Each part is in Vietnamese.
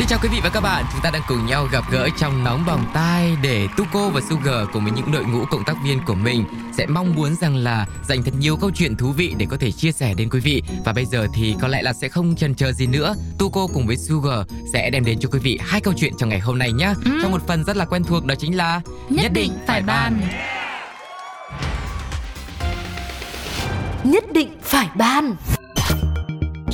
Xin chào quý vị và các bạn, chúng ta đang cùng nhau gặp gỡ trong nóng bỏng tai để Tuko và Sugar cùng với những đội ngũ cộng tác viên của mình sẽ mong muốn rằng là dành thật nhiều câu chuyện thú vị để có thể chia sẻ đến quý vị. Và bây giờ thì có lẽ là sẽ không chần chờ gì nữa, Tuko cùng với Sugar sẽ đem đến cho quý vị hai câu chuyện trong ngày hôm nay nhé. Ừ. Trong một phần rất là quen thuộc đó chính là Nhất định phải bàn Nhất định phải bàn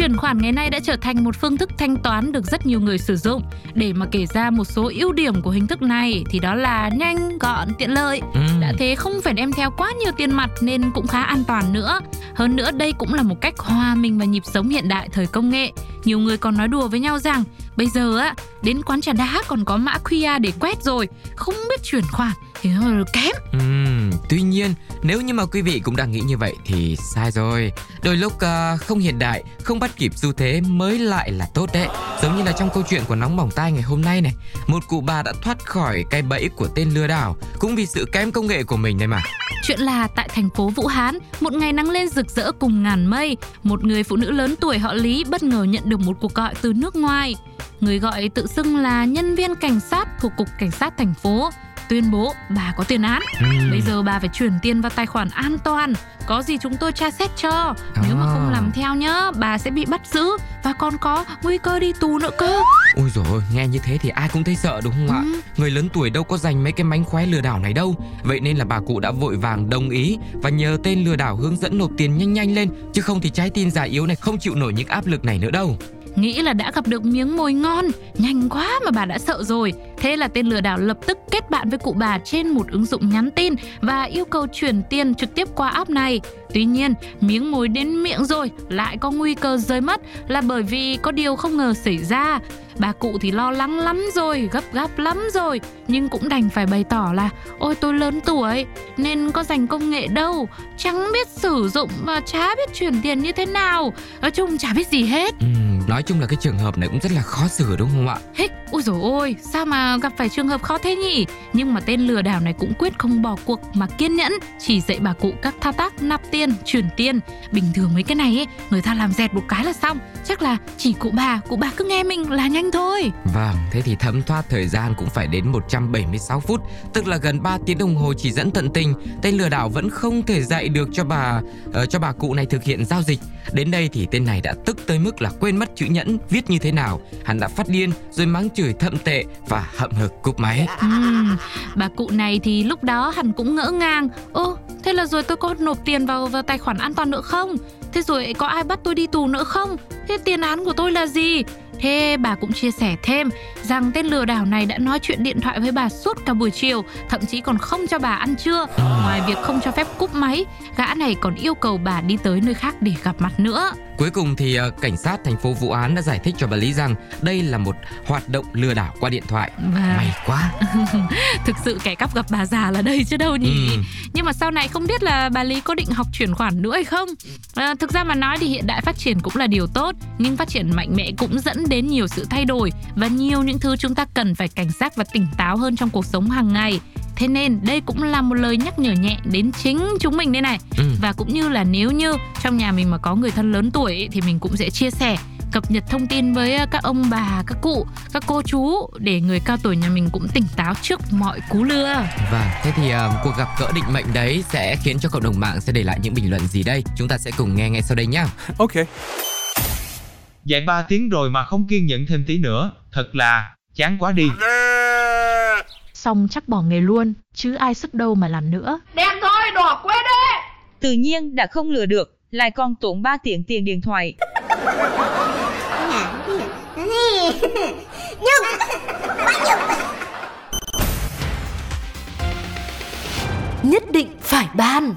Chuyển khoản ngày nay đã trở thành một phương thức thanh toán được rất nhiều người sử dụng. Để mà kể ra một số ưu điểm của hình thức này thì đó là nhanh, gọn, tiện lợi. Ừ. Đã thế không phải đem theo quá nhiều tiền mặt nên cũng khá an toàn nữa. Hơn nữa đây cũng là một cách hòa mình vào nhịp sống hiện đại thời công nghệ. Nhiều người còn nói đùa với nhau rằng bây giờ á đến quán trà đá còn có mã QR để quét rồi, không biết chuyển khoản thì nó là kém. Ừm, tuy nhiên nếu như mà quý vị cũng đang nghĩ như vậy thì sai rồi đôi lúc à, không hiện đại không bắt kịp xu thế mới lại là tốt đấy giống như là trong câu chuyện của nóng bỏng tai ngày hôm nay này một cụ bà đã thoát khỏi cái bẫy của tên lừa đảo cũng vì sự kém công nghệ của mình đây mà Chuyện là tại thành phố Vũ Hán, một ngày nắng lên rực rỡ cùng ngàn mây, một người phụ nữ lớn tuổi họ Lý bất ngờ nhận được một cuộc gọi từ nước ngoài. Người gọi tự xưng là nhân viên cảnh sát thuộc cục cảnh sát thành phố, tuyên bố bà có tiền án. Ừm, Bây giờ bà phải chuyển tiền vào tài khoản an toàn, có gì chúng tôi tra xét cho. Nếu mà không À. làm theo nhá, bà sẽ bị bắt giữ và còn có nguy cơ đi tù nữa cơ. ôi ôi, nghe như thế thì ai cũng thấy sợ đúng không ạ Ừ. người lớn tuổi đâu có dành mấy cái mánh khóe lừa đảo này đâu vậy nên là bà cụ đã vội vàng đồng ý và nhờ tên lừa đảo hướng dẫn nộp tiền nhanh nhanh lên chứ không thì trái tim già yếu này không chịu nổi những áp lực này nữa đâu Nghĩ là đã gặp được miếng mồi ngon, nhanh quá mà bà đã sợ rồi. Thế là tên lừa đảo lập tức kết bạn với cụ bà trên một ứng dụng nhắn tin và yêu cầu chuyển tiền trực tiếp qua app này. Tuy nhiên, miếng mồi đến miệng rồi lại có nguy cơ rơi mất là bởi vì có điều không ngờ xảy ra. Bà cụ thì lo lắng lắm rồi, gấp gáp lắm rồi, nhưng cũng đành phải bày tỏ là ôi tôi lớn tuổi nên có dành công nghệ đâu, chẳng biết sử dụng mà chả biết chuyển tiền như thế nào. Nói chung chả biết gì hết. ừ nói chung là cái trường hợp này cũng rất là khó xử đúng không ạ Hích, ôi dồi ôi, sao mà gặp phải trường hợp khó thế nhỉ? Nhưng mà tên lừa đảo này cũng quyết không bỏ cuộc mà kiên nhẫn, chỉ dạy bà cụ các thao tác nạp tiền, chuyển tiền. Bình thường mấy cái này ấy, người ta làm dẹt một cái là xong. Chắc là chỉ cụ bà, cụ bà cứ nghe mình là nhanh thôi. Vâng, thế thì thấm thoát thời gian cũng phải đến 176 phút, tức là gần 3 tiếng đồng hồ chỉ dẫn tận tình. Tên lừa đảo vẫn không thể dạy được cho bà ờ, cho bà cụ này thực hiện giao dịch. Đến đây thì tên này đã tức tới mức là quên mất chữ nhẫn viết như thế nào. Hắn đã phát điên rồi mắng chửi thậm tệ và hậm hực cúp máy. Ừm, bà cụ này thì lúc đó hẳn cũng ngỡ ngàng. Ô, thế là rồi tôi có nộp tiền vào vào tài khoản an toàn nữa không? Thế rồi có ai bắt tôi đi tù nữa không? Thế tiền án của tôi là gì? Thế bà cũng chia sẻ thêm rằng tên lừa đảo này đã nói chuyện điện thoại với bà suốt cả buổi chiều, thậm chí còn không cho bà ăn trưa. Ngoài việc không cho phép cúp máy, gã này còn yêu cầu bà đi tới nơi khác để gặp mặt nữa. Cuối cùng thì ờ, cảnh sát thành phố Vũ Án đã giải thích cho bà Lý rằng đây là một hoạt động lừa đảo qua điện thoại. Và May quá. thực sự kẻ cắp gặp bà già là đây chứ đâu nhỉ? Ừ. Nhưng mà sau này không biết là bà Lý có định học chuyển khoản nữa hay không? À, thực ra mà nói thì hiện đại phát triển cũng là điều tốt, nhưng phát triển mạnh mẽ cũng dẫn đến nhiều sự thay đổi và nhiều những thứ chúng ta cần phải cảnh giác và tỉnh táo hơn trong cuộc sống hàng ngày. Thế nên đây cũng là một lời nhắc nhở nhẹ đến chính chúng mình đây này. Ừ. Và cũng như là nếu như trong nhà mình mà có người thân lớn tuổi ấy, thì mình cũng sẽ chia sẻ cập nhật thông tin với ờ, các ông bà, các cụ, các cô chú để người cao tuổi nhà mình cũng tỉnh táo trước mọi cú lừa. Vâng, thế thì ờ, cuộc gặp gỡ định mệnh đấy sẽ khiến cho cộng đồng mạng sẽ để lại những bình luận gì đây? Chúng ta sẽ cùng nghe ngay sau đây nhé. Ok Dạy 3 tiếng rồi mà không kiên nhẫn thêm tí nữa, thật là chán quá đi. xong chắc bỏ nghề luôn, chứ ai sức đâu mà làm nữa. Tự nhiên đã không lừa được, lại còn tốn 3 tiếng tiền điện thoại. nhất định phải ban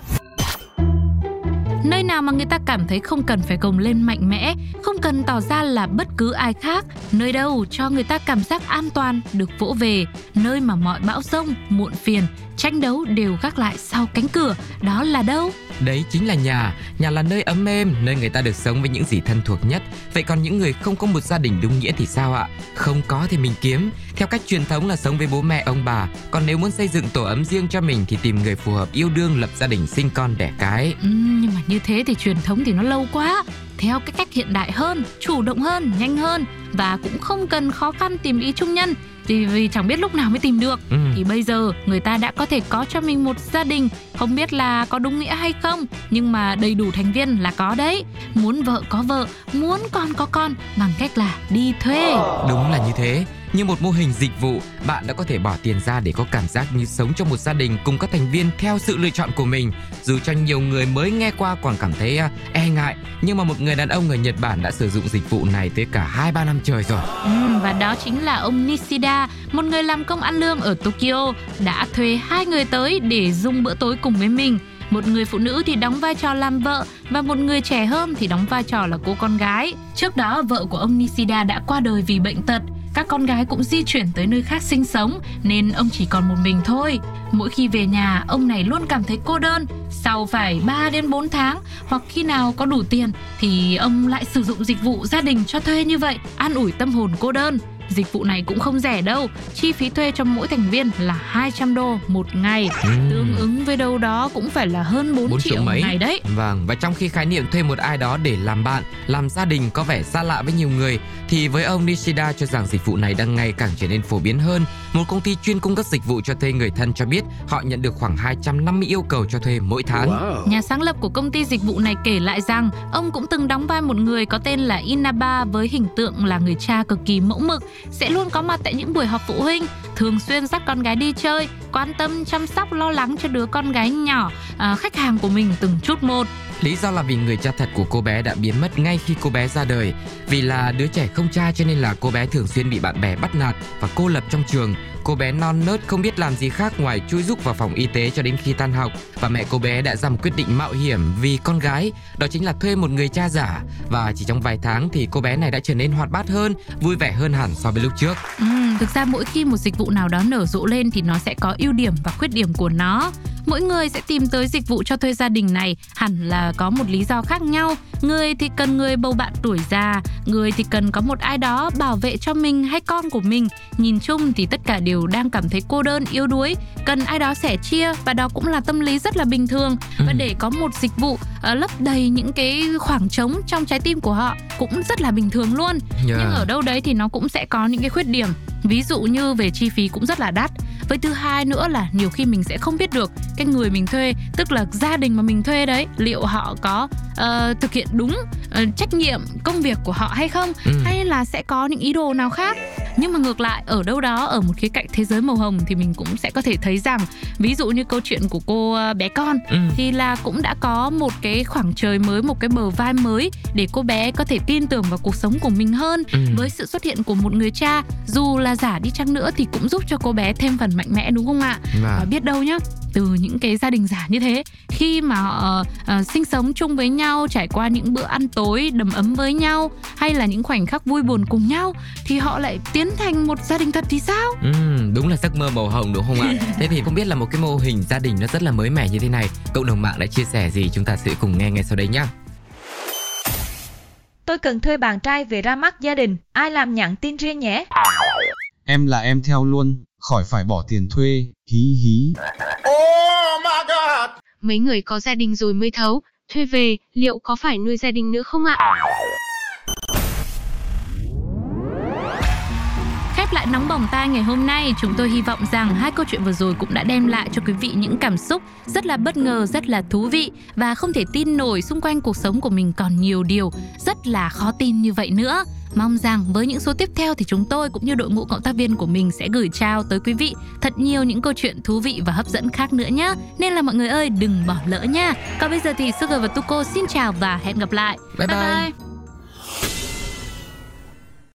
Nơi nào mà người ta cảm thấy không cần phải gồng lên mạnh mẽ, không cần tỏ ra là bất cứ ai khác, nơi đâu cho người ta cảm giác an toàn được vỗ về, nơi mà mọi bão rông, muộn phiền, tranh đấu đều gác lại sau cánh cửa, đó là đâu? Đấy chính là nhà, nhà là nơi ấm êm, nơi người ta được sống với những gì thân thuộc nhất. Vậy còn những người không có một gia đình đúng nghĩa thì sao ạ? Không có thì mình kiếm. Theo cách truyền thống là sống với bố mẹ ông bà, còn nếu muốn xây dựng tổ ấm riêng cho mình thì tìm người phù hợp yêu đương lập gia đình sinh con đẻ cái. Ừ, nhưng mà như như thế thì truyền thống thì nó lâu quá. Theo cái cách hiện đại hơn, chủ động hơn, nhanh hơn và cũng không cần khó khăn tìm ý chung nhân thì vì chẳng biết lúc nào mới tìm được Ừ. thì bây giờ người ta đã có thể có cho mình một gia đình không biết là có đúng nghĩa hay không nhưng mà đầy đủ thành viên là có đấy muốn vợ có vợ muốn con có con bằng cách là đi thuê Đúng là như thế. Như một mô hình dịch vụ, bạn đã có thể bỏ tiền ra để có cảm giác như sống trong một gia đình cùng các thành viên theo sự lựa chọn của mình. Dù cho nhiều người mới nghe qua còn cảm thấy à, e ngại, nhưng mà một người đàn ông người Nhật Bản đã sử dụng dịch vụ này tới cả 2-3 năm trời rồi. Ừ, và đó chính là ông Nishida, một người làm công ăn lương ở Tokyo, đã thuê hai người tới để dùng bữa tối cùng với mình. Một người phụ nữ thì đóng vai trò làm vợ và một người trẻ hơn thì đóng vai trò là cô con gái. Trước đó vợ của ông Nishida đã qua đời vì bệnh tật. Các con gái cũng di chuyển tới nơi khác sinh sống nên ông chỉ còn một mình thôi. Mỗi khi về nhà, ông này luôn cảm thấy cô đơn. Sau phải 3 đến 4 tháng hoặc khi nào có đủ tiền thì ông lại sử dụng dịch vụ gia đình cho thuê như vậy, an ủi tâm hồn cô đơn. Dịch vụ này cũng không rẻ đâu, chi phí thuê cho mỗi thành viên là 200 đô một ngày, Ừm. tương ứng với đâu đó cũng phải là hơn 4, Bốn triệu, triệu một mấy. ngày đấy. Vâng, và trong khi khái niệm thuê một ai đó để làm bạn, làm gia đình có vẻ xa lạ với nhiều người, thì với ông Nishida cho rằng dịch vụ này đang ngày càng trở nên phổ biến hơn. Một công ty chuyên cung cấp dịch vụ cho thuê người thân cho biết họ nhận được khoảng 250 yêu cầu cho thuê mỗi tháng. Nhà sáng lập của công ty dịch vụ này kể lại rằng ông cũng từng đóng vai một người có tên là Inaba với hình tượng là người cha cực kỳ mẫu mực, sẽ luôn có mặt tại những buổi họp phụ huynh, thường xuyên dắt con gái đi chơi, quan tâm chăm sóc lo lắng cho đứa con gái nhỏ, à, khách hàng của mình từng chút một. Lý do là vì người cha thật của cô bé đã biến mất ngay khi cô bé ra đời. Vì là đứa trẻ không cha cho nên là cô bé thường xuyên bị bạn bè bắt nạt và cô lập trong trường. Cô bé non nớt không biết làm gì khác ngoài chui rúc vào phòng y tế cho đến khi tan học và mẹ cô bé đã ra một quyết định mạo hiểm vì con gái, đó chính là thuê một người cha giả và chỉ trong vài tháng thì cô bé này đã trở nên hoạt bát hơn, vui vẻ hơn hẳn so với lúc trước. Ừ, thực ra mỗi khi một dịch vụ nào đó nở rộ lên thì nó sẽ có ưu điểm và khuyết điểm của nó. Mỗi người sẽ tìm tới dịch vụ cho thuê gia đình này hẳn là có một lý do khác nhau. Người thì cần người bầu bạn tuổi già, người thì cần có một ai đó bảo vệ cho mình hay con của mình. Nhìn chung thì tất cả đều đang cảm thấy cô đơn, yếu đuối, cần ai đó sẻ chia và đó cũng là tâm lý rất là bình thường. Và Ừ. để có một dịch vụ ờ, lấp đầy những cái khoảng trống trong trái tim của họ cũng rất là bình thường luôn Yeah. nhưng ở đâu đấy thì nó cũng sẽ có những cái khuyết điểm ví dụ như về chi phí cũng rất là đắt với thứ hai nữa là nhiều khi mình sẽ không biết được cái người mình thuê tức là gia đình mà mình thuê đấy liệu họ có ờ, thực hiện đúng ờ, trách nhiệm công việc của họ hay không Ừ. hay là sẽ có những ý đồ nào khác nhưng mà ngược lại ở đâu đó ở một khía cạnh thế giới màu hồng thì mình cũng sẽ có thể thấy rằng ví dụ như câu chuyện của cô ờ, bé con Ừ. thì là cũng đã có một cái khoảng trời mới một cái bờ vai mới để cô bé có thể tin tưởng vào cuộc sống của mình hơn Ừ. với sự xuất hiện của một người cha dù là giả đi chăng nữa thì cũng giúp cho cô bé thêm phần mạnh mẽ đúng không ạ và Vâng. biết đâu nhá từ những cái gia đình giả như thế khi mà họ ờ, sinh sống chung với nhau trải qua những bữa ăn tối đầm ấm với nhau hay là những khoảnh khắc vui buồn cùng nhau thì họ lại tiến thành một gia đình thật thì sao Ừ, đúng là giấc mơ màu hồng đúng không ạ? Thế thì không biết là một cái mô hình gia đình nó rất là mới mẻ như thế này, cộng đồng mạng đã chia sẻ gì chúng ta sẽ cùng nghe ngay sau đây nhé. Tôi cần thuê bạn trai về ra mắt gia đình, ai làm nhắn tin riêng nhé. Em là em theo luôn, khỏi phải bỏ tiền thuê, hí hí. Mấy người có gia đình rồi mới thấu, thuê về, liệu có phải nuôi gia đình nữa không ạ? Lại nóng bỏng tai ngày hôm nay, chúng tôi hy vọng rằng hai câu chuyện vừa rồi cũng đã đem lại cho quý vị những cảm xúc rất là bất ngờ, rất là thú vị và không thể tin nổi xung quanh cuộc sống của mình còn nhiều điều rất là khó tin như vậy nữa. Mong rằng với những số tiếp theo thì chúng tôi cũng như đội ngũ cộng tác viên của mình sẽ gửi trao tới quý vị thật nhiều những câu chuyện thú vị và hấp dẫn khác nữa nhé. Nên là mọi người ơi đừng bỏ lỡ nha. Còn bây giờ thì Sugar và Tuko xin chào và hẹn gặp lại. Bye bye.